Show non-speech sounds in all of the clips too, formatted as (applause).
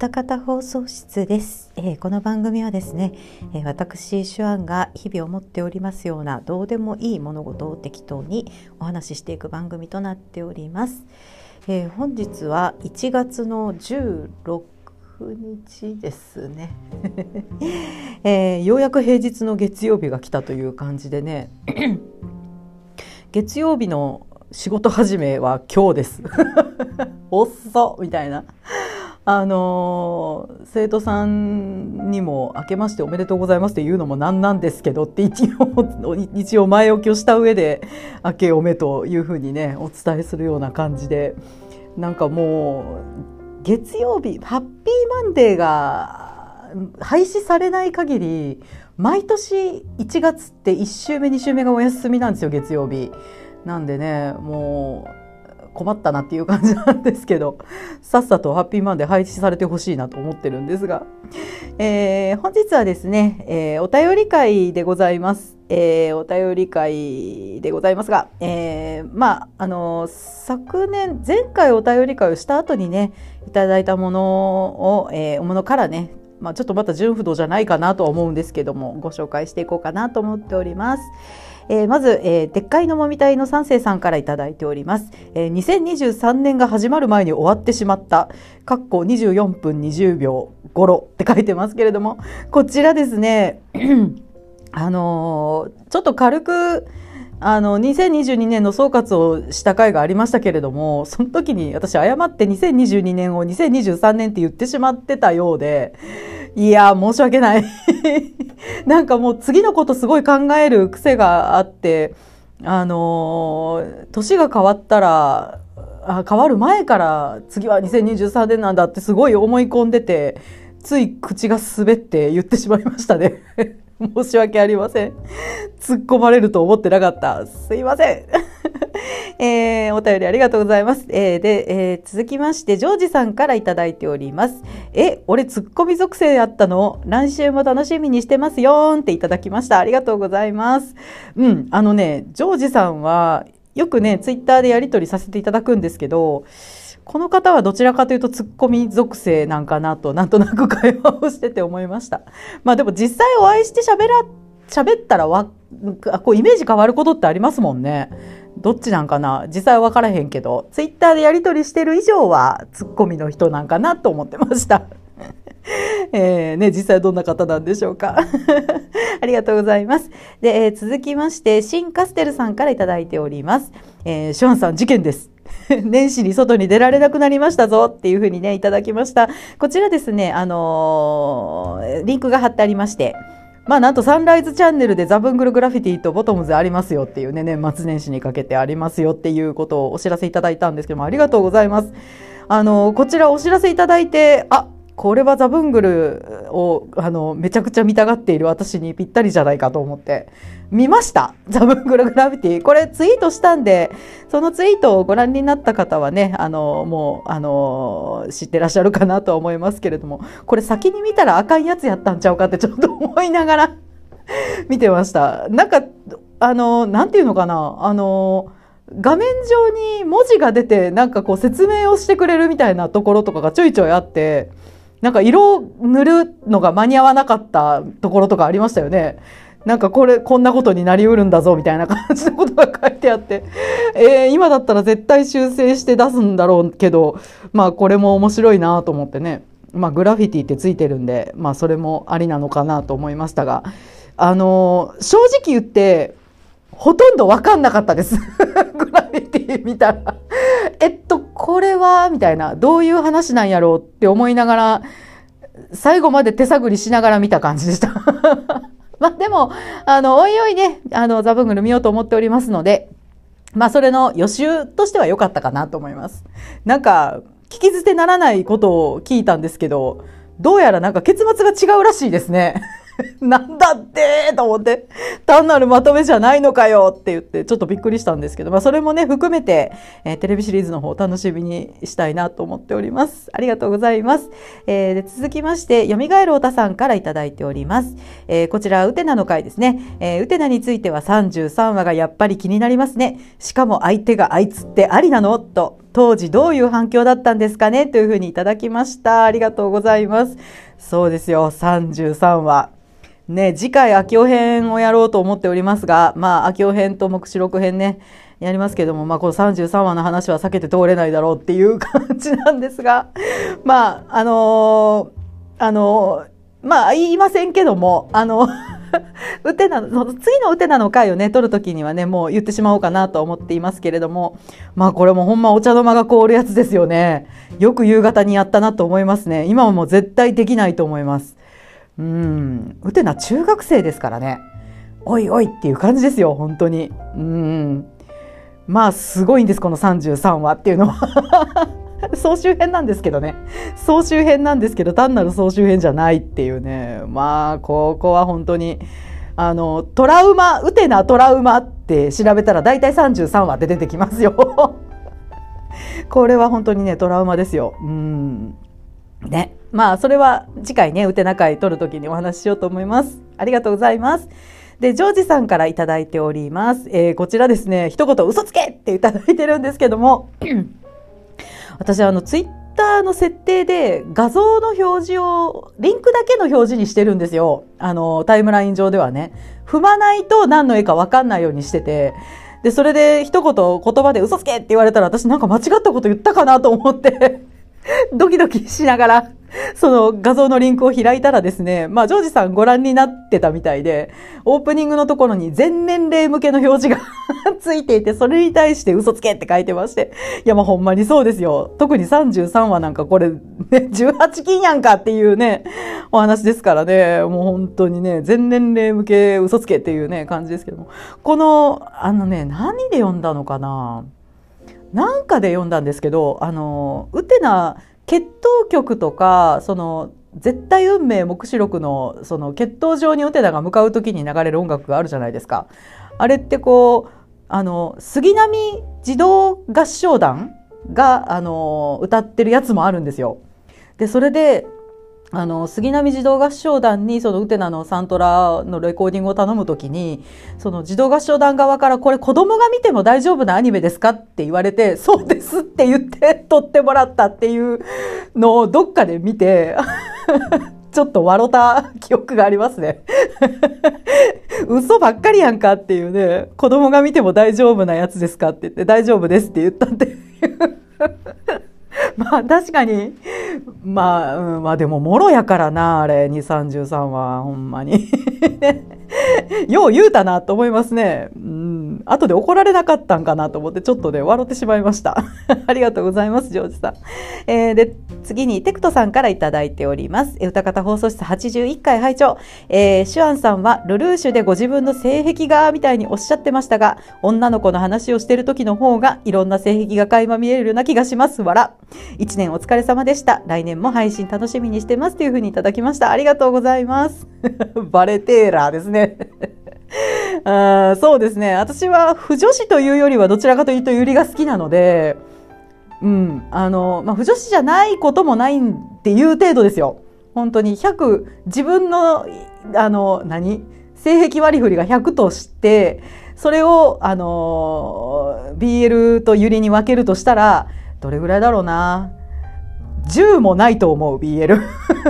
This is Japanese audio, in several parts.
二方放送室です、えー、この番組はですね、えー、私手腕が日々思っておりますようなどうでもいい物事を適当にお話ししていく番組となっております、えー、本日は1月の16日ですね、(laughs) えようやく平日の月曜日が来たという感じでね月曜日の仕事始めは今日です。(laughs) おっそみたいな。あの生徒さんにも「明けましておめでとうございます」って言うのもなんなんですけどって一応一応前置きをした上で「明けおめ」というふうにねお伝えするような感じでなんかもう月曜日ハッピーマンデーが廃止されない限り毎年1月って1週目2週目がお休みなんですよ月曜日。なんでねもう困ったなっていう感じなんですけどさっさとハッピーマンデー配置されてほしいなと思ってるんですが、えー、本日はですね、えー、お便り会でございます。えー、お便り会でございますが、えー、まあ、あの昨年、前回お便り会をした後にね、いただいたものを、えー、ものからね、まあ、ちょっとまた純不動じゃないかなとは思うんですけども、ご紹介していこうかなと思っております。えー、まず、えー、でっかいのもみたいの三世さんからいただいております。えー、2023年が始まる前に終わってしまった、かっこ24分20秒ごろって書いてますけれども、こちらですね、(clears throat) あのー、ちょっと軽く、あの2022年の総括をした回がありましたけれどもその時に私誤って2022年を2023年って言ってしまってたようでいや申し訳ない (laughs) なんかもう次のことすごい考える癖があってあの年が変わったらあ変わる前から次は2023年なんだってすごい思い込んでてつい口が滑って言ってしまいましたね (laughs) 申し訳ありません。突っ込まれると思ってなかった。すいません。えー、お便りありがとうございます。えー、で、えー、続きまして、ジョージさんからいただいております。え、俺ツッコミ属性やったの？来週も楽しみにしてますよーんっていただきました。ありがとうございます。うん、あのね、ジョージさんは、よくね、ツイッターでやり取りさせていただくんですけど、この方はどちらかというとツッコミ属性なんかなとなんとなく会話をしてて思いました。まあでも実際お会いして喋ら喋ったらわこうイメージ変わることってありますもんね。どっちなんかな？実際は分からへんけどツイッターでやり取りしてる以上はツッコミの人なんかなと思ってました。(laughs) えー、ね、実際どんな方なんでしょうか。(laughs) ありがとうございます。で、えー、続きまして、シン・カステルさんから頂いております。えー、シュワンさん、事件です。(laughs) 年始に外に出られなくなりましたぞっていうふうにね、いただきました。こちらですね、あのー、リンクが貼ってありまして、まあなんとサンライズチャンネルでザブングルグラフィティとボトムズありますよっていうね、年末年始にかけてありますよっていうことをお知らせいただいたんですけども、ありがとうございます。あの、こちらお知らせいただいて、あ、これはザブングルをあのめちゃくちゃ見たがっている私にぴったりじゃないかと思って。見ました。ザブングルグラビティ。これツイートしたんでそのツイートをご覧になった方はねあのもうあの知ってらっしゃるかなとは思いますけれどもこれ先に見たらあかんやつやったんちゃうかってちょっと思いながら (laughs) 見てました。なんかあのなんていうのかな。あの画面上に文字が出てなんかこう説明をしてくれるみたいなところとかがちょいちょいあってなんか色塗るのが間に合わなかったところとかありましたよね。なんかこれ、こんなことになりうるんだぞみたいな感じのことが書いてあって、(laughs) えー、今だったら絶対修正して出すんだろうけど、まあこれも面白いなと思ってね。まあグラフィティってついてるんで、まあそれもありなのかなと思いましたが、あのー、正直言って、ほとんどわかんなかったです。(laughs) グラフィティ見たら。えっと、これはみたいな、どういう話なんやろうって思いながら、最後まで手探りしながら見た感じでした。(laughs) まあでも、あの、おいおいね、あの、ザブングル見ようと思っておりますので、まあそれの予習としては良かったかなと思います。なんか、聞き捨てならないことを聞いたんですけど、どうやらなんか結末が違うらしいですね。(laughs) なんだってと思って、単なるまとめじゃないのかよって言って、ちょっとびっくりしたんですけど、まあそれもね、含めて、えー、テレビシリーズの方楽しみにしたいなと思っております。ありがとうございます。えー、で続きまして、蘇るおたさんからいただいております。えー、こちら、ウテナの回ですね。えー、ウテナについては33話がやっぱり気になりますね。しかも相手があいつってありなの？と。当時どういう反響だったんですかね？というふうにいただきましたありがとうございますそうですよ33話ね次回秋夫編をやろうと思っておりますがまあ秋夫編と目視録編ねやりますけども、まあ、この33話の話は避けて通れないだろうっていう感じなんですがまああのー、あのー、まあ言いませんけどもあのウテナの次のウテナの回をね取る時にはねもう言ってしまおうかなと思っていますけれどもまあこれもほんまお茶の間が凍るやつですよね。よく夕方にやったなと思いますね。今はもう絶対できないと思います。うん。ウテナ中学生ですからね。おいおいっていう感じですよ本当に。うん。まあすごいんですこの33話っていうのは。(laughs) 総集編なんですけどね。総集編なんですけど単なる総集編じゃないっていうね。まあここは本当にあのトラウマウテナトラウマって調べたら大体33話で出てきますよ。(laughs) これは本当にねトラウマですよ。うん。ね。まあそれは次回ねウテナ会撮る時にお話ししようと思います。ありがとうございます。で、ジョージさんからいただいております。えー、こちらですね、一言嘘つけっていただいてるんですけども、(clears throat) 私はあのツイッターの設定で画像の表示をリンクだけの表示にしてるんですよ。あのタイムライン上ではね。踏まないと何の絵か分かんないようにしてて。でそれで一言言葉で嘘つけって言われたら私なんか間違ったこと言ったかなと思って。(laughs) ドキドキしながらその画像のリンクを開いたらですね、まあ、ジョージさんご覧になってたみたいで、オープニングのところに全年齢向けの表示が (laughs) ついていて、それに対して嘘つけって書いてまして、いや、まあ、ほんまにそうですよ。特に33話なんかこれ、ね、18金やんかっていうね、お話ですからね、もう本当にね、全年齢向け嘘つけっていうね、感じですけども。この、あのね、何で読んだのかな？なんかで読んだんですけど、あの、ウテナ、血統局とかその絶対運命目視録のその血統上にウテナが向かう時に流れる音楽があるじゃないですか。あれってこうあの杉並児童合唱団があの歌ってるやつもあるんですよ。でそれであの杉並児童合唱団にそのウテナのサントラのレコーディングを頼むときにその児童合唱団側からこれ子供が見ても大丈夫なアニメですかって言われてそうですって言って撮ってもらったっていうのをどっかで見て (laughs) ちょっと笑った記憶がありますね。(laughs) 嘘ばっかりやんかっていうね。子供が見ても大丈夫なやつですかって言って大丈夫ですって言ったっていう。(laughs) まあ確かに。まあ、うん、まあでももろやからなあれ233はほんまに。よう言うたなと思いますね。うん。後で怒られなかったんかなと思ってちょっとね、笑ってしまいました。(laughs) ありがとうございます、ジョージさん。えー、で、次にテクトさんからいただいております。歌方放送室81回拝聴えー、シュアンさんはルルーシュでご自分の性癖がみたいにおっしゃってましたが、女の子の話をしてる時の方がいろんな性癖が垣間見えるような気がします。わら。一年お疲れ様でした。来年も配信楽しみにしてますというふうにいただきました。ありがとうございます。(laughs) バレテーラーですね。(laughs) あそうですね。私は不女子というよりはどちらかというとゆりが好きなので、うん。あのまあ、不女子じゃないこともないっていう程度ですよ。本当に100自分のあの何？性癖割り振りが100としてそれをあの BL とゆりに分けるとしたらどれぐらいだろうな？10もないと思う BL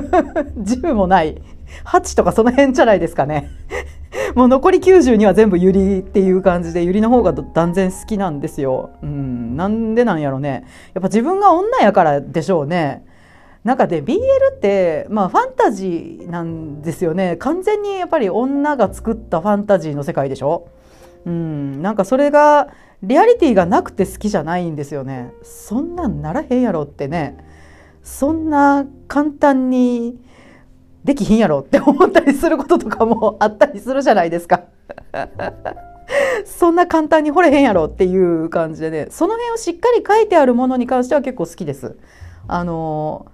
(laughs) 10もない。8とかその辺じゃないですかね。(laughs) もう残り90には全部ユリっていう感じでユリの方が断然好きなんですよ。うん、なんでなんやろね。やっぱ自分が女やからでしょうね。なんかで BL ってまあファンタジーなんですよね。完全にやっぱり女が作ったファンタジーの世界でしょ。うん、なんかそれがリアリティがなくて好きじゃないんですよね。そんなんならへんやろってね。そんな簡単にできひんやろって思ったりすることとかもあったりするじゃないですか。そんな簡単に掘れへんやろっていう感じでねその辺をしっかり書いてあるものに関しては結構好きです。あの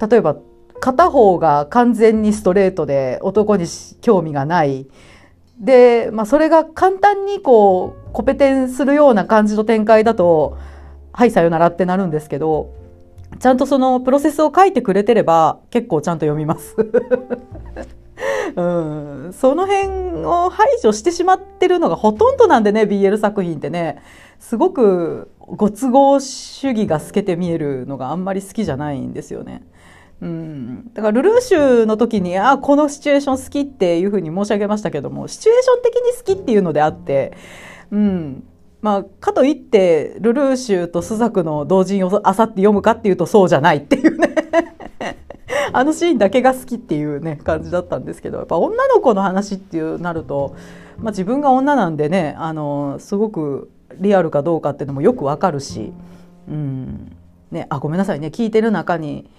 例えば片方が完全にストレートで男に興味がないで、まあ、それが簡単にこうコペテンするような感じの展開だとはいさよならってなるんですけどちゃんとそのプロセスを書いてくれてれば結構ちゃんと読みます。(laughs) うん、その辺を排除してしまってるのがほとんどなんでね BL 作品ってね。すごくご都合主義が透けて見えるのがあんまり好きじゃないんですよね。うん、だからルルーシュの時にあこのシチュエーション好きっていうふうに申し上げましたけどもシチュエーション的に好きっていうのであって、うん。まあ、かといってルルーシュとスザクの同人をあさって読むかっていうとそうじゃないっていうね (laughs) あのシーンだけが好きっていうね感じだったんですけどやっぱ女の子の話っていうなると、まあ、自分が女なんでねあのすごくリアルかどうかっていうのもよくわかるし、うんね、あごめんなさいね聞いてる中に。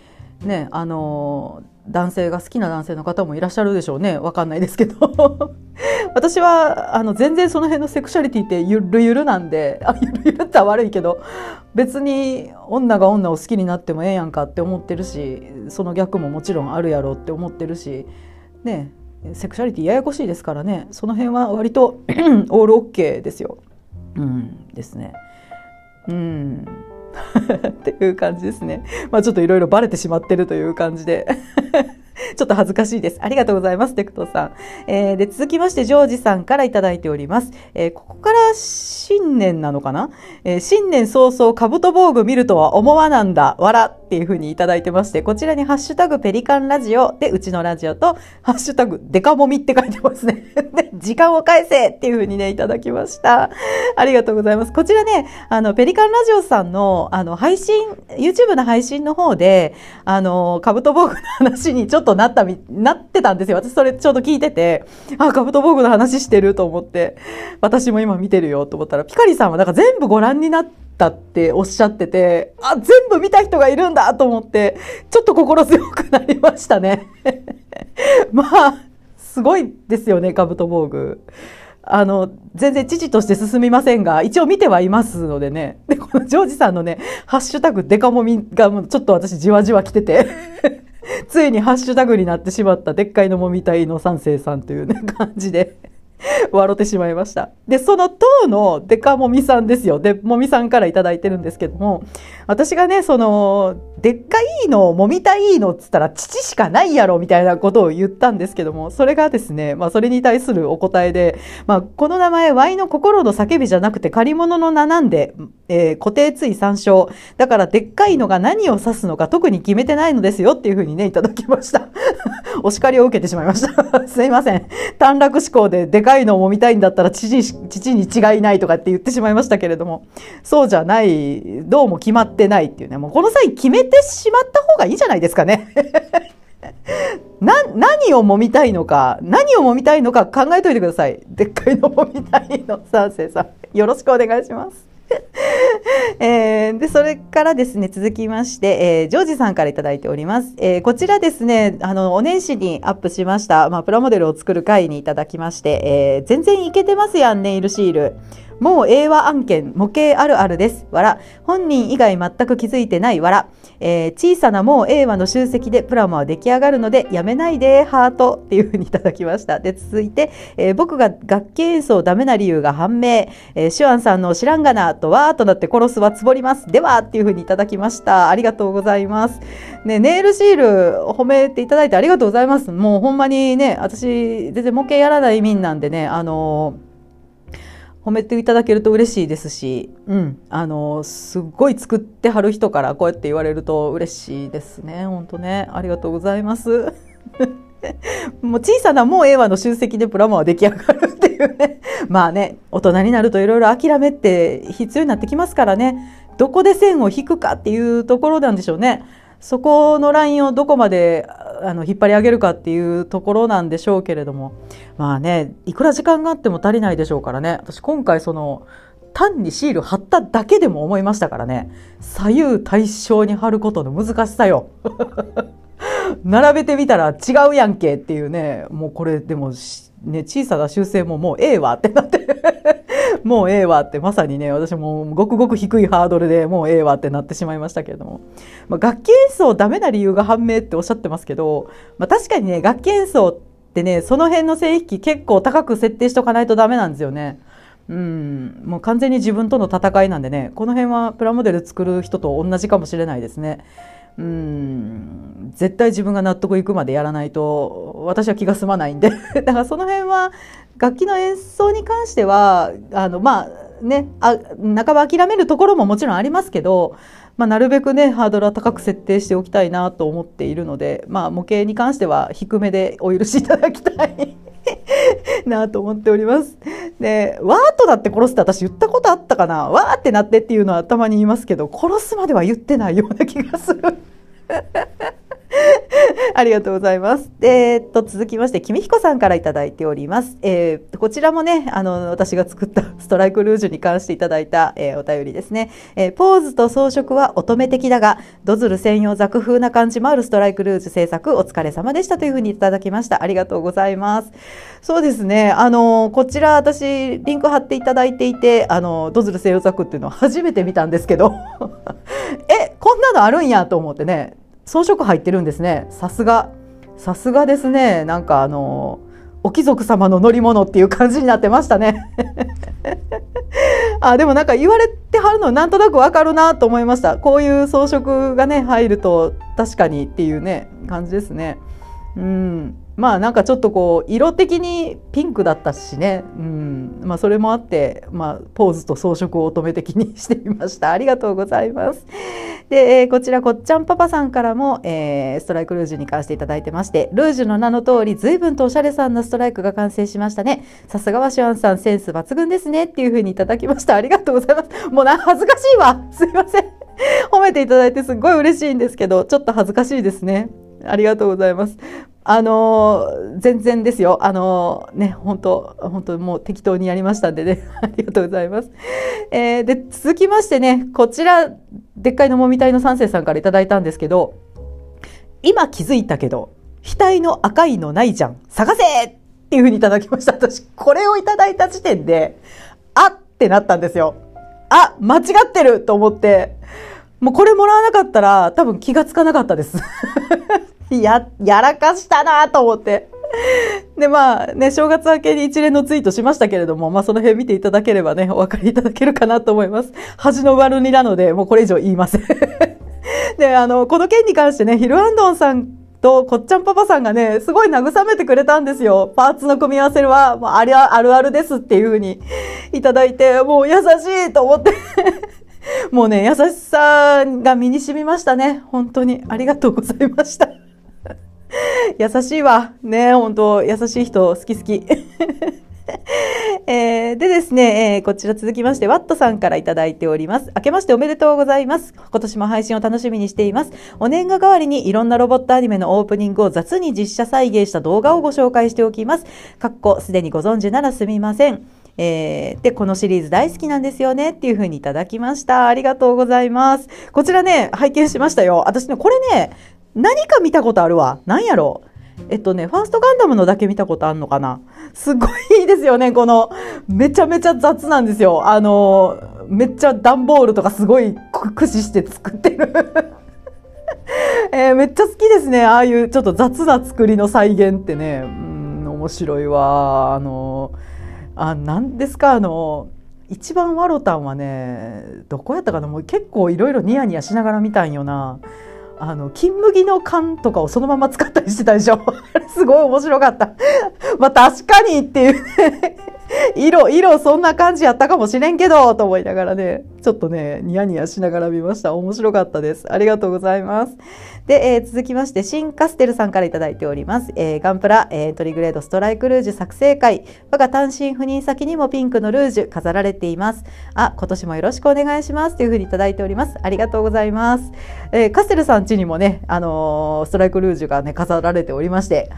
ねあの男性が好きな男性の方もいらっしゃるでしょうねわかんないですけど (laughs) 私はあの全然その辺のセクシャリティってゆるゆるなんであゆるゆるっては悪いけど別に女が女を好きになってもええやんかって思ってるしその逆ももちろんあるやろうって思ってるしねセクシャリティややこしいですからねその辺は割と (clears throat) オールオッケーですよ。うんですね。うんっていう感じですね。まあちょっといろいろバレてしまってるという感じで (laughs) ちょっと恥ずかしいです。ありがとうございます、テクトさん。えー、で、続きまして、ジョージさんからいただいております。えー、ここから新年なのかな、えー、新年早々、カブト防具見るとは思わなんだ、わらっていうふうにいただいてまして、こちらにハッシュタグペリカンラジオで、うちのラジオと、ハッシュタグデカモミって書いてますね。(laughs) で、時間を返せっていうふうにね、いただきました。ありがとうございます。こちらね、あの、ペリカンラジオさんの、あの、配信、YouTube の配信の方で、あの、カブト防具の話にちょっとなったみ、なってたんですよ。私それちょうど聞いてて、あ、カブト防具の話してると思って、私も今見てるよと思ったら、ピカリさんはなんか全部ご覧になったっておっしゃってて、あ、全部見た人がいるんだと思って、ちょっと心強くなりましたね。(laughs) まあ、すごいですよね、カブト防具。あの、全然父として進みませんが、一応見てはいますのでね。で、このジョージさんのね、ハッシュタグデカモミがもうちょっと私じわじわ来ててついにハッシュタグになってしまったでっかいのもみたいの三世さんというね、感じで (laughs) 笑ってしまいました。で、その当のデカもみさんですよ。で、もみさんから頂いてるんですけども、私がね、その、でっかいの、もみたいのっつったら父しかないやろみたいなことを言ったんですけども、それがですね、まあそれに対するお答えで、まあこの名前、Y の心の叫びじゃなくて借り物の名なんで、えー、固定つい参照。だからでっかいのが何を指すのか特に決めてないのですよっていうふうにね、いただきました。(laughs) お叱りを受けてしまいました。(laughs) すいません。短絡思考ででかいのを揉みたいんだったら父に、父に違いないとかって言ってしまいましたけれども、そうじゃない、どうも決まっててないっていうね、もうこの際決めてしまった方がいいんじゃないですかね。(laughs) な、何を揉みたいのか、何を揉みたいのか考えといてください。でっかいの揉みたいの三世さん。よろしくお願いします。(laughs) えー、で、それからですね、続きまして、えー、ジョージさんからいただいております。えー、こちらですね、あの、お年始にアップしました、まあ、プラモデルを作る会にいただきまして、えー、全然いけてますやん、ネイルシール。もう英和案件、模型あるあるです。わら。本人以外全く気づいてないわら。えー、小さなもう英和の集積でプラモは出来上がるので、やめないで、ハートっていうふうにいただきました。で、続いて、えー、僕が楽器演奏ダメな理由が判明。えー、シュアンさんの知らんがなとわーとなって殺すはつぼります。では、っていうふうにいただきました。ありがとうございます。ね、ネイルシール褒めていただいてありがとうございます。もうほんまにね、私、全然模型やらない意味なんでね、あのー褒めていただけると嬉しいですし、うん、あのすっごい作ってはる人からこうやって言われると嬉しいですね本当ねありがとうございますもう小さなもうええわの集積でプラモは出来上がるっていうね。まあね大人になるといろいろ諦めって必要になってきますからね。どこで線を引くかっていうところなんでしょうね。そこのラインをどこまであの引っ張り上げるかっていうところなんでしょうけれども。まあねいくら時間があっても足りないでしょうからね。私今回その単にシール貼っただけでも思いましたからね。左右対称に貼ることの難しさよ。並べてみたら違うやんけっていうねもうこれでもね小さな修正ももうええわってなって (laughs) もうええわってまさにね私もごくごく低いハードルでもうええわってなってしまいましたけれども、まあ、楽器演奏ダメな理由が判明っておっしゃってますけど、まあ、確かにね楽器演奏ってねその辺の線引き結構高く設定しとかないとダメなんですよね。うん、もう完全に自分との戦いなんでねこの辺はプラモデル作る人と同じかもしれないですね。うん絶対自分が納得いくまでやらないと私は気が済まないんで。(laughs) だからその辺は楽器の演奏に関してはあのまあねあ半ば諦めるところももちろんありますけど、まあ、なるべくねハードルは高く設定しておきたいなと思っているので、まあ、模型に関しては低めでお許しいただきたい。(laughs) なと思っております。で、ワートだって殺すって私言ったことあったかな？わーってなってっていうのは頭に言いますけど、殺すまでは言ってないような気がする。(laughs) ありがとうございます。えー、っと続きまして君彦さんから頂いております。えー、こちらもねあの私が作った (laughs) ストライクルージュに関していただいた、えー、お便りですね、えポーズと装飾は乙女的だがドズル専用雑風な感じもあるストライクルージュ制作お疲れ様でしたというふうにいただきました。ありがとうございます。そうですねあのこちら私リンク貼っていただいていてあのドズル専用ザクっていうのを初めて見たんですけど (laughs) えこんなのあるんやと思ってね装飾入ってるんですね。さすが。さすがですね。なんかあのお貴族様の乗り物っていう感じになってましたね。(laughs) あでもなんか言われてはるのなんとなくわかるなと思いました。こういう装飾がね入ると確かにっていうね感じですね。うん。まあなんかちょっとこう色的にピンクだったしね、うん。まあ、それもあって、まあ、ポーズと装飾を乙女的にしてみました。ありがとうございます。で、えー、こちらこっちゃんパパさんからも、えー、ストライクルージュに関していただいてましてルージュの名の通り随分とおしゃれさんなストライクが完成しましたね。さすがはシュアンさんセンス抜群ですねっていうふうにいただきました。ありがとうございます。もうな恥ずかしいわ。すいません。褒めていただいてすっごい嬉しいんですけどちょっと恥ずかしいですね。ありがとうございます。あのー、全然ですよ。あのー、ね、本当本当もう適当にやりましたんでね。(laughs) ありがとうございます。えー、で、続きましてね、こちら、でっかいのもみたいの三世さんから頂いたんですけど、今気づいたけど、額の赤いのないじゃん。探せっていうふうにいただきました。私、これをいただいた時点で、あってなったんですよ。あ、間違ってると思って、もうこれもらわなかったら多分気がつかなかったです。や、やらかしたなと思って。で、まあね、正月明けに一連のツイートしましたけれども、まあその辺見ていただければね、お分かりいただけるかなと思います。恥の悪になので、もうこれ以上言いません。(laughs) で、あの、この件に関してね、ヒルアンドンさんとこっちゃんパパさんがね、すごい慰めてくれたんですよ。パーツの組み合わせは、もうあれあるあるですっていう風に (laughs) いただいて、もう優しいと思って (laughs) もうね、優しさが身に染みましたね。本当にありがとうございました。(laughs) 優しいわ。ね、本当優しい人好き好き。(laughs) えー、でですね、えー、こちら続きまして、ワットさんからいただいております。明けましておめでとうございます。今年も配信を楽しみにしています。お年賀代わりにいろんなロボットアニメのオープニングを雑に実写再現した動画をご紹介しておきます。かっこ、すでにご存知ならすみません。えー、で、このシリーズ大好きなんですよねっていう風にいただきました。ありがとうございます。こちらね、拝見しましたよ。私ね、これね、何か見たことあるわ。何やろ？えっとね、ファーストガンダムのだけ見たことあるのかな？すごいいいですよね。この、めちゃめちゃ雑なんですよ。あの、めっちゃ段ボールとかすごい駆使して作ってる (laughs) えー、めっちゃ好きですね。ああいうちょっと雑な作りの再現ってね。うん、面白いわ。あの、あ、なんですか、あの、一番ワロタンはね、どこやったかな？もう結構いろいろニヤニヤしながら見たんよな。あの金麦の缶とかをそのまま使ったりしてたでしょ。(laughs) すごい面白かった。(laughs) まあ確かにっていうね。(laughs) 色、色そんな感じやったかもしれんけど、と思いながらね、ちょっとね、ニヤニヤしながら見ました。面白かったです。ありがとうございます。で、えー、続きまして、シンカステルさんから頂いております。えー、ガンプラ、えー、トリグレードストライクルージュ作成会。我が単身赴任先にもピンクのルージュ飾られています。あ、今年もよろしくお願いします。というふうに頂いております。ありがとうございます。えー、カステルさん家にもね、あのー、ストライクルージュがね、飾られておりまして、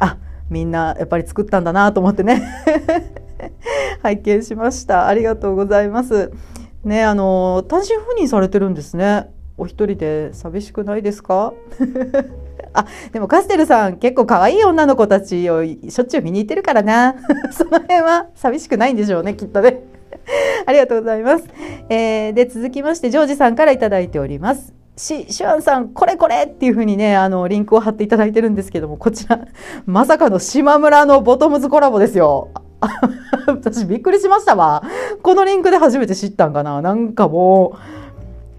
あ、みんなやっぱり作ったんだなと思ってね (laughs) 拝見しました。ありがとうございます。ねあの単身赴任されてるんですね。お一人で寂しくないですか？(laughs) あでもカステルさん結構可愛い女の子たちをしょっちゅう見に行ってるからな。(laughs) その辺は寂しくないんでしょうねきっとね。ありがとうございます、えー、で続きましてジョージさんから頂いております、シュアンさん、これこれっていう風にね、あの、リンクを貼っていただいてるんですけども、こちら、まさかの島村のボトムズコラボですよ。私びっくりしましたわ。このリンクで初めて知ったんかな。なんかもう、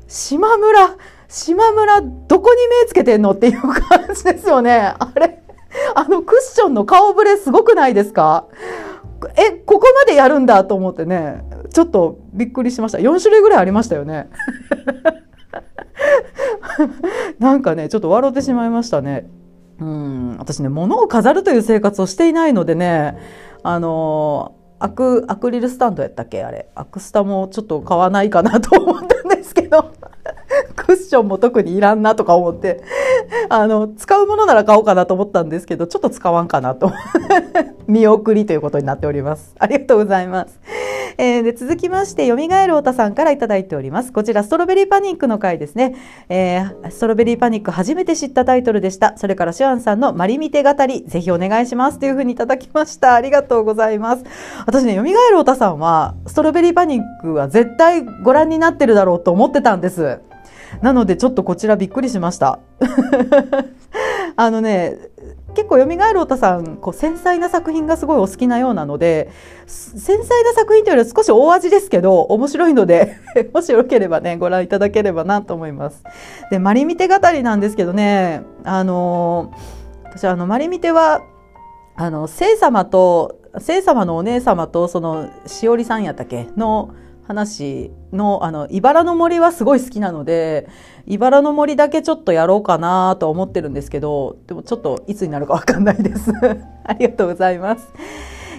島村、島村、どこに目つけてんのっていう感じですよね。あれ、あのクッションの顔ぶれすごくないですか？えここまでやるんだと思ってねちょっとびっくりしました4種類ぐらいありましたよね (laughs) なんかねちょっと笑ってしまいましたねうん私ね物を飾るという生活をしていないのでねあのアクアクリルスタンドやったっけあれ。アクスタもちょっと買わないかなと思ったんですけど。(laughs) クッションも特にいらんなとか思ってあの使うものなら買おうかなと思ったんですけどちょっと使わんかなと。(laughs) 見送りということになっております。ありがとうございます。えー、で続きましてよみがえる太田さんから頂いております。こちらストロベリーパニックの回ですね、えー、ストロベリーパニック初めて知ったタイトルでした。それからシュアンさんのマリミテ語りぜひお願いしますというふうにいただきました。ありがとうございます。私ねよみがえる太田さんはストロベリーパニックは絶対ご覧になってるだろうと思ってたんです。なのでちょっとこちらびっくりしました (laughs) あのね結構よみがえる太田さんこう繊細な作品がすごいお好きなようなので繊細な作品というよりは少し大味ですけど面白いのでもしよければねご覧いただければなと思います。でマリミテ語りなんですけどねあの私あのマリミテはあの聖様と聖様のお姉様とそのしおりさんやったっけ？の話のあの茨の森はすごい好きなので茨の森だけちょっとやろうかなと思ってるんですけどでもちょっといつになるかわかんないです。(laughs) ありがとうございます。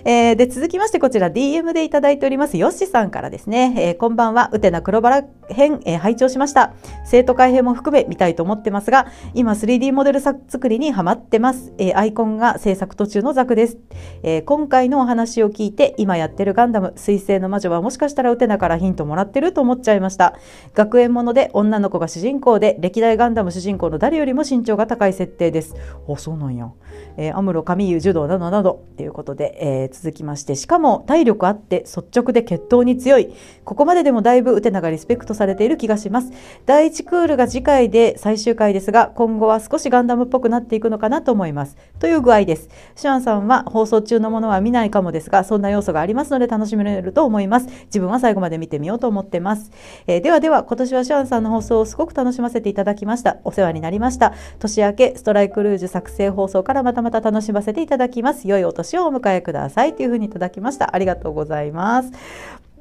えー、で続きましてこちら DM でいただいておりますよっしさんからですね、えー、こんばんは。うてな黒バラ編、えー、拝聴しました。生徒会編も含め見たいと思ってますが今 3D モデル作りにハマってます、えー、アイコンが制作途中のザクです、えー、今回のお話を聞いて今やってるガンダム水星の魔女はもしかしたらうてなからヒントもらってると思っちゃいました。学園もので女の子が主人公で歴代ガンダム主人公の誰よりも身長が高い設定です。あそうなんや、えー、アムロ神優柔道などなどということで、えー続きましてしかも体力あって率直で決闘に強い。ここまででもだいぶウテナがリスペクトされている気がします。第1クールが次回で最終回ですが今後は少しガンダムっぽくなっていくのかなと思います。という具合です。シュアンさんは放送中のものは見ないかもですがそんな要素がありますので楽しめると思います。自分は最後まで見てみようと思ってます、えー、ではでは今年はシュアンさんの放送をすごく楽しませていただきました。お世話になりました。年明けストライクルージュ作成放送からまたまた楽しませていただきます。良いお年をお迎えくださいというふうにいただきました。ありがとうございます。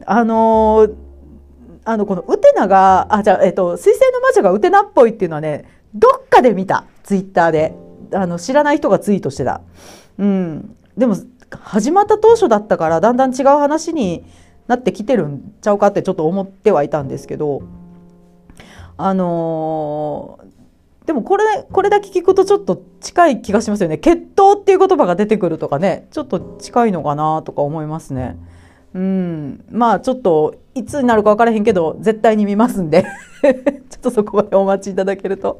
あのー、あのこのウテナがあじゃあ、えっと、水星の魔女がウテナっぽいっていうのはねどっかで見た。ツイッターで。あの知らない人がツイートしてた、うん、でも始まった当初だったからだんだん違う話になってきてるんちゃうかってちょっと思ってはいたんですけどあのー、でもこれこれだけ聞くとちょっと近い気がしますよね。血統っていう言葉が出てくるとかね。ちょっと近いのかなとか思いますね。うん、まあちょっといつになるか分からへんけど絶対に見ますんで (laughs) ちょっとそこまでお待ちいただけると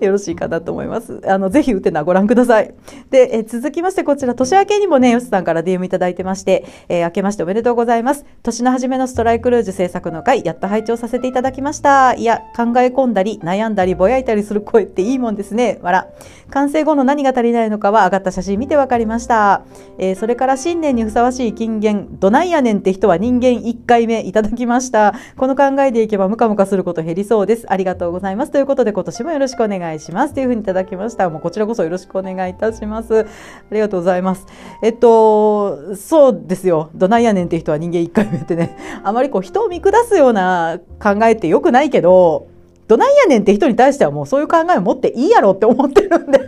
よろしいかなと思います。あのぜひウテナご覧ください。で、え続きましてこちら年明けにもねよしさんから DM いただいてまして、えー、明けましておめでとうございます。年の初めのストライクルージュ制作の回やっと拝聴させていただきました。いや考え込んだり悩んだりぼやいたりする声っていいもんですね。わら。完成後の何が足りないのかは上がった写真見てわかりました。えー、それから新年にふさわしい金言どないやねんって人は人間1回目いただきました。この考えでいけばムカムカすること減りそうです。ありがとうございます。ということで今年もよろしくお願いします。というふうにいただきました。もうこちらこそよろしくお願いいたします。ありがとうございます。えっと、そうですよ。どないやねんって人は人間1回目ってね、あまりこう人を見下すような考えって良くないけど、どないやねんって人に対してはもうそういう考えを持っていいやろって思ってるんで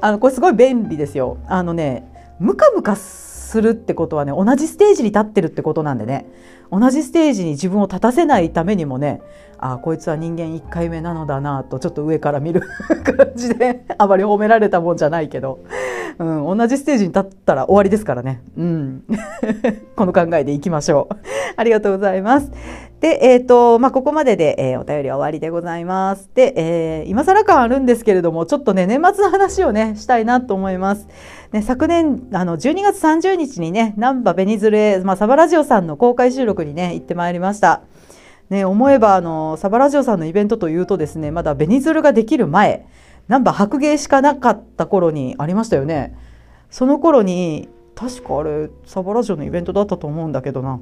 あの、これすごい便利ですよ。あのね、ムカムカすするってことはね、同じステージに立ってるってことなんでね。同じステージに自分を立たせないためにもねあこいつは人間1回目なのだなとちょっと上から見る (laughs) 感じであまり褒められたもんじゃないけど、うん、同じステージに立ったら終わりですからね、うん、(laughs) この考えでいきましょう。ありがとうございます。で、えーとまあ、ここまでで、えー、お便りは終わりでございますで、えー、今更感あるんですけれどもちょっとね年末の話をねしたいなと思いますね、昨年あの12月30日にね難波ベニズルへ、まあ、サバラジオさんの公開収録にね行ってまいりました。ね、思えばあのサバラジオさんのイベントというとですねまだベニズルができる前難波白芸しかなかった頃にありましたよね。その頃に確かあれサバラジオのイベントだったと思うんだけどな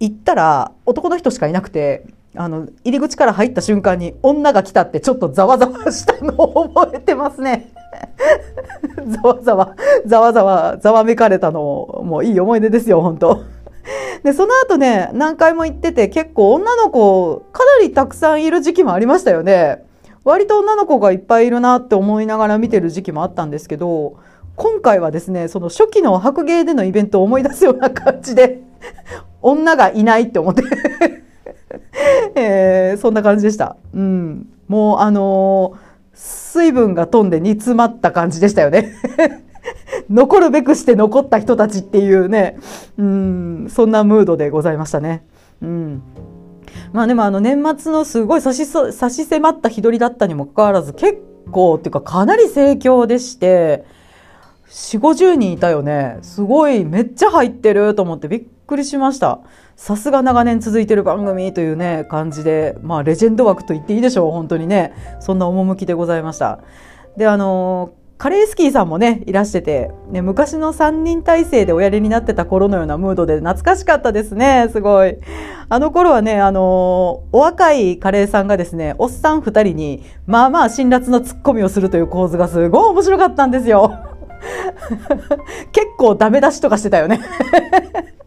行ったら男の人しかいなくてあの入り口から入った瞬間に女が来たってちょっとざわざわしたのを覚えてますね。(laughs) ざわざわざわざわざわめかれたのもういい思い出ですよ本当でその後ね何回も行ってて結構女の子かなりたくさんいる時期もありましたよね割と女の子がいっぱいいるなって思いながら見てる時期もあったんですけど今回はですねその初期の白芸でのイベントを思い出すような感じで女がいないって思って (laughs) えー、そんな感じでした。うん、もうあのー、水分が飛んで煮詰まった感じでしたよね。(laughs) 残るべくして残った人たちっていうね、うん、そんなムードでございましたね。うん。まあでもあの年末のすごい差し差し迫った日取りだったにもかかわらず結構っていうかかなり盛況でして、4、50人いたよね。すごい、めっちゃ入ってると思ってびっくりしました。さすが長年続いてる番組というね、感じで、まあ、レジェンド枠と言っていいでしょう、本当にね。そんな趣でございました。で、あのカレースキーさんもね、いらしてて、ね、昔の3人体制でおやりになってた頃のようなムードで懐かしかったですね、すごい。あの頃はね、あのお若いカレーさんがですね、おっさん2人に、まあまあ辛辣なツッコミをするという構図がすごい面白かったんですよ。(laughs) 結構ダメ出しとかしてたよね。(laughs)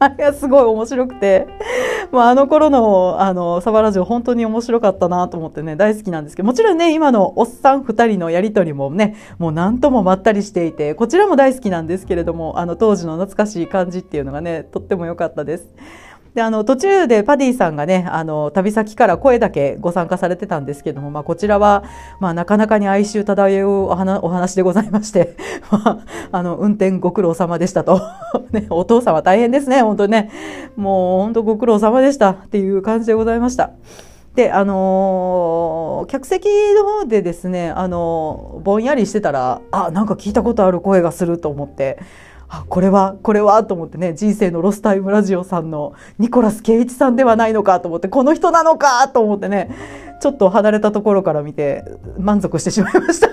あれはすごい面白くて、まあ、あの頃のあのサバラジオ本当に面白かったなと思ってね大好きなんですけど。もちろんね今のおっさん2人のやり取りもねもう何ともまったりしていてこちらも大好きなんですけれどもあの当時の懐かしい感じっていうのがねとっても良かったです。であの途中でパディさんがねあの旅先から声だけご参加されてたんですけども、まあ、こちらは、まあ、なかなかに哀愁漂うお話でございまして、(laughs) まあ、あの運転ご苦労様でしたと、(laughs) ね、お父さんは大変ですね本当にねもう本当ご苦労様でしたっていう感じでございました。であのー、客席の方でですね、あのー、ぼんやりしてたらあなんか聞いたことある声がすると思ってあこれはこれはと思ってね人生のロスタイムラジオさんのニコラス圭一さんではないのかと思ってこの人なのかと思ってねちょっと離れたところから見て満足してしまいました。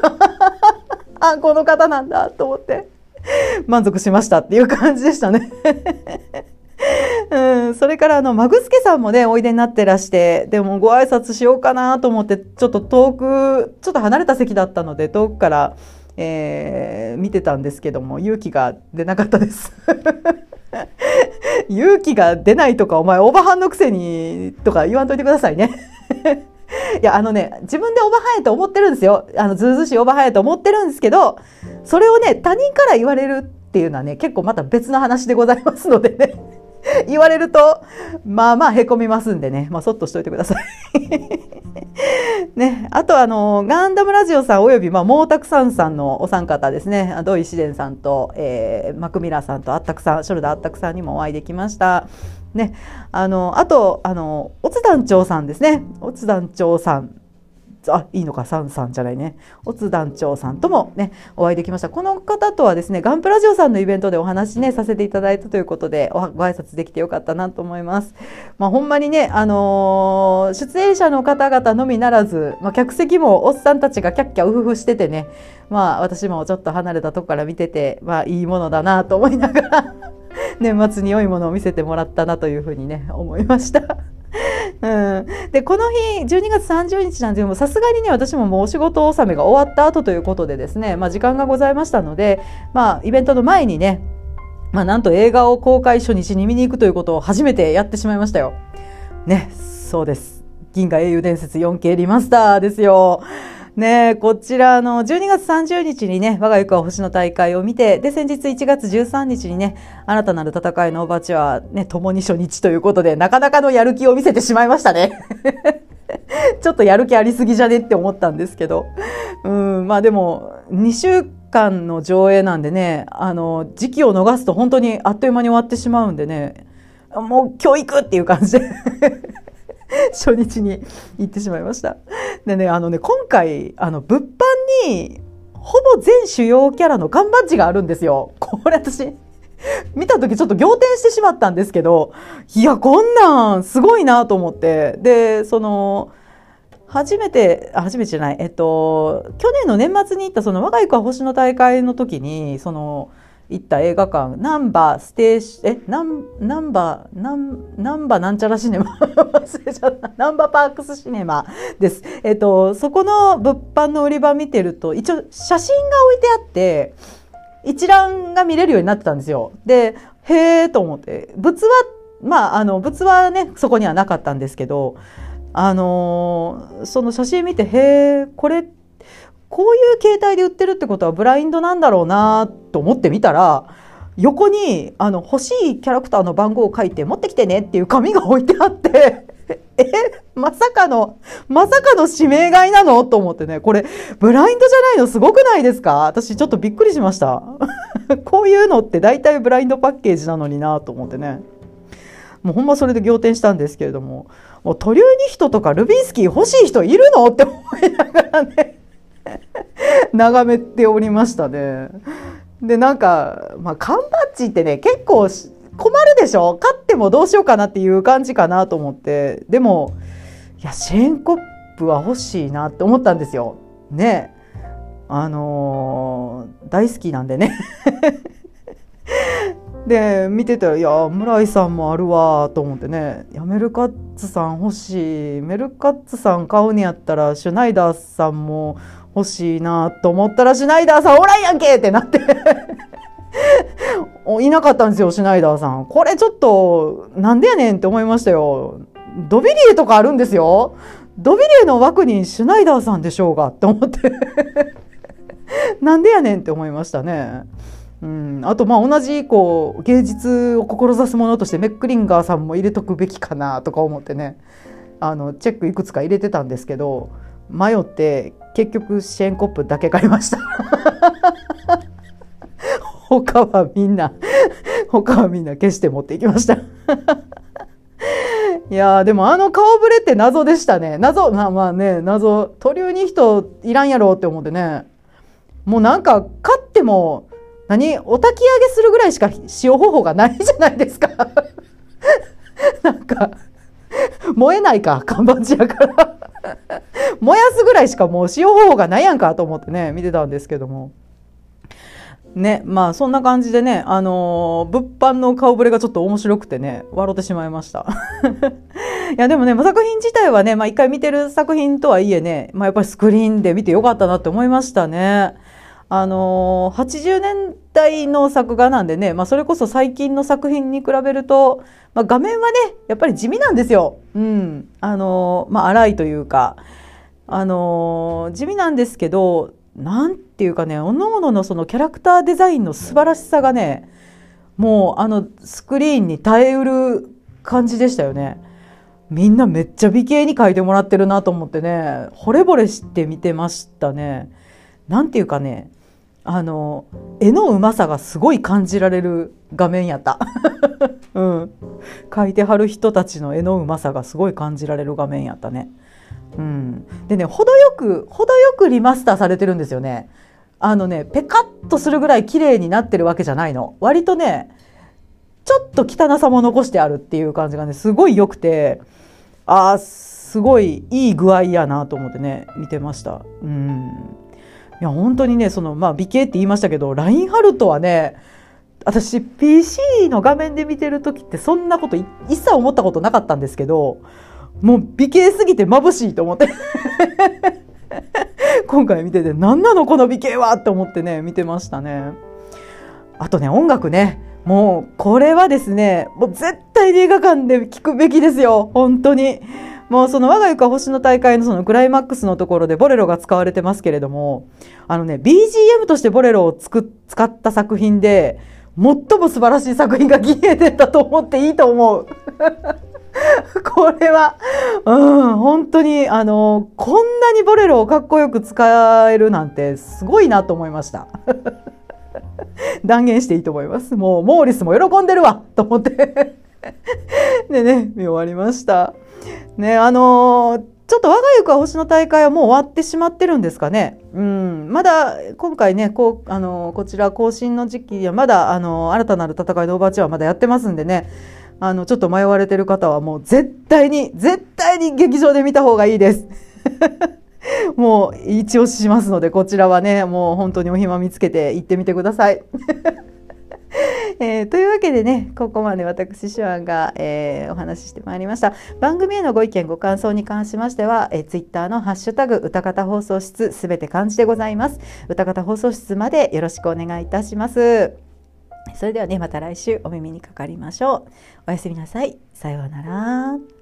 (laughs) あこの方なんだと思って満足しましたっていう感じでしたね。(laughs) うん、それからあの、マグスケさんもね、おいでになってらして、でもご挨拶しようかなと思って、ちょっと遠く、ちょっと離れた席だったので、遠くからえー、見てたんですけども勇気が出なかったです。(laughs) 勇気が出ないとかお前オーバーハンのくせにとか言わんといてくださいね。(laughs) いやあのね自分でオーバーハンやと思ってるんですよ。あのずうずしいオーバーハンやと思ってるんですけどそれをね他人から言われるっていうのはね結構また別の話でございますのでね。(laughs) 言われるとまあまあへこみますんでね、まあ、そっとしといてください。(laughs) ね、あとあのガンダムラジオさんおよび、まあ、毛沢さんさんのお三方ですね。土井紫伝さんと、えー、マクミラーさんとあったくさんショルダーあったくさんにもお会いできました。ね、あのあとあのオツ団長さんですね。オツ団長さん。あいいのかサンさんじゃないね。オツ団長さんともねお会いできました。この方とはですねガンプラジオさんのイベントでお話ねさせていただいたということでご挨拶できてよかったなと思います。まあほんまにねあのー、出演者の方々のみならず、まあ、客席もおっさんたちがキャッキャウフフしててねまあ私もちょっと離れたとこから見ててまあいいものだなと思いながら (laughs) 年末に良いものを見せてもらったなというふうにね思いました。うん、でこの日12月30日なんていうのもさすがにね私ももうお仕事納めが終わった後ということでですね、まあ、時間がございましたので、まあ、イベントの前にね、まあ、なんと映画を公開初日に見に行くということを初めてやってしまいましたよ。ねそうです銀河英雄伝説 4K リマスターですよ。ねこちらの12月30日にね、我が行くは星の大会を見て、で、先日1月13日にね、新たなる戦いのオーバーチュア、ね、共に初日ということで、なかなかのやる気を見せてしまいましたね。(laughs) ちょっとやる気ありすぎじゃねって思ったんですけど。うん、まあでも、2週間の上映なんでね、あの、時期を逃すと本当にあっという間に終わってしまうんでね、もう教育っていう感じで (laughs) 初日に行ってしまいました。でね、あのね、今回、あの、物販に、ほぼ全主要キャラの缶バッジがあるんですよ。これ私、見た時ちょっと仰天してしまったんですけど、いや、こんなんすごいなと思って。で、その、初めて、初めてじゃない、えっと、去年の年末に行ったその若い子は星の大会の時に、その、行った映画館。ナンバーステーシえナンナンバーナンナンバなんちゃらシネマ？忘れちゃった。ナンバーパークスシネマです。えっとそこの物販の売り場見てると一応写真が置いてあって一覧が見れるようになってたんですよ。でへえと思って。物はまああの物はねそこにはなかったんですけどあのー、その写真見てへえこれってこういう携帯で売ってるってことはブラインドなんだろうなと思ってみたら横にあの欲しいキャラクターの番号を書いて持ってきてねっていう紙が置いてあって (laughs) えまさかのまさかの指名買いなのと思ってね。これブラインドじゃないのすごくないですか？私ちょっとびっくりしました。(laughs) こういうのって大体ブラインドパッケージなのになと思ってね。もうほんまそれで仰天したんですけれどももうトリューニヒトとかルビースキー欲しい人いるの？って思いながらね。眺めておりましたね。でなんか、まあ、缶バッジってね結構困るでしょ？買ってもどうしようかなっていう感じかなと思って。でもいやシェーンコップは欲しいなって思ったんですよ。ね。あのー、大好きなんでね。(laughs) で見てたら「いや村井さんもあるわ」と思ってね「いやメルカッツさん欲しい。メルカッツさん買うにやったらシュナイダーさんも欲しいなと思ったらシュナイダーさんおらんやんけってなって。(laughs) いなかったんですよシュナイダーさん。これちょっとなんでやねんって思いましたよ。ドビリエとかあるんですよ。ドビリエの枠にシュナイダーさんでしょうがって思って。(laughs) なんでやねんって思いましたね。うん、あとまあ同じこう芸術を志すものとしてメックリンガーさんも入れとくべきかなとか思ってね。あのチェックいくつか入れてたんですけど迷って結局シェーンコップだけ買いました。(laughs) 他はみんな他はみんな消して持っていきました。(laughs) いやーでもあの顔ぶれって謎でしたね。謎まあまあね謎トリューに人いらんやろって思ってね。もうなんか買っても何お焚き上げするぐらいしか使用方法がないじゃないですか。(laughs) なんか燃えないか看板地やから。燃やすぐらいしかもう使用方法がないやんかと思ってね見てたんですけども。ねまあそんな感じでねあのー、物販の顔ぶれがちょっと面白くてね笑ってしまいました (laughs) いやでもね作品自体はねまあ一回見てる作品とはいえねまあやっぱりスクリーンで見てよかったなって思いましたねあのー、80年代の作画なんでね、まあ、それこそ最近の作品に比べると、まあ、画面はねやっぱり地味なんですよ。うん、あのー、まあ荒いというかあのー、地味なんですけどなんていうかねおのおののそのキャラクターデザインの素晴らしさがねもうあのスクリーンに耐えうる感じでしたよね。みんなめっちゃ美形に描いてもらってるなと思ってね惚れ惚れして見てましたね。なんていうかねあの絵のうまさがすごい感じられる画面やった、(laughs) うん、描いてはる人たちの絵のうまさがすごい感じられる画面やったね。うん、でね程よく程よくリマスターされてるんですよね。あのねペカッとするぐらい綺麗になってるわけじゃないの。割とねちょっと汚さも残してあるっていう感じがねすごい良くてあーすごいいい具合やなと思ってね見てました。うんいや本当にねそのまあ美形って言いましたけどラインハルトはね私 PC の画面で見てる時ってそんなこと一切思ったことなかったんですけどもう美形すぎて眩しいと思って。(laughs) 今回見てて何なのこの美形はって思ってね見てましたね。あとね音楽ね。もうこれはですねもう絶対に映画館で聴くべきですよ。本当に。もうその我が行く星の大会のそのクライマックスのところでボレロが使われてますけれどもあのね BGM としてボレロをつく使った作品で最も素晴らしい作品が消えてたと思っていいと思う。(laughs) これは、うん、本当に、あの、こんなにボレロをかっこよく使えるなんてすごいなと思いました。(laughs) 断言していいと思います。もう、モーリスも喜んでるわと思って (laughs) でね、見終わりました。ね、あのちょっと我が行くは星の大会はもう終わってしまってるんですかね。うん、まだ今回ね、こうあのこちら更新の時期はまだあの新たなる戦いのオーバーチュアまだやってますんでね。あのちょっと迷われてる方はもう絶対に絶対に劇場で見た方がいいです。(laughs) もう一押ししますのでこちらはねもう本当にお暇見つけて行ってみてください。(laughs) えー、というわけでねここまで私手腕が、えー、お話ししてまいりました。番組へのご意見ご感想に関しましては、えー、ツイッターのハッシュタグ歌方放送室すべて漢字でございます。歌方放送室までよろしくお願いいたします。それではねまた来週お耳にかかりましょう。おやすみなさい。さようなら。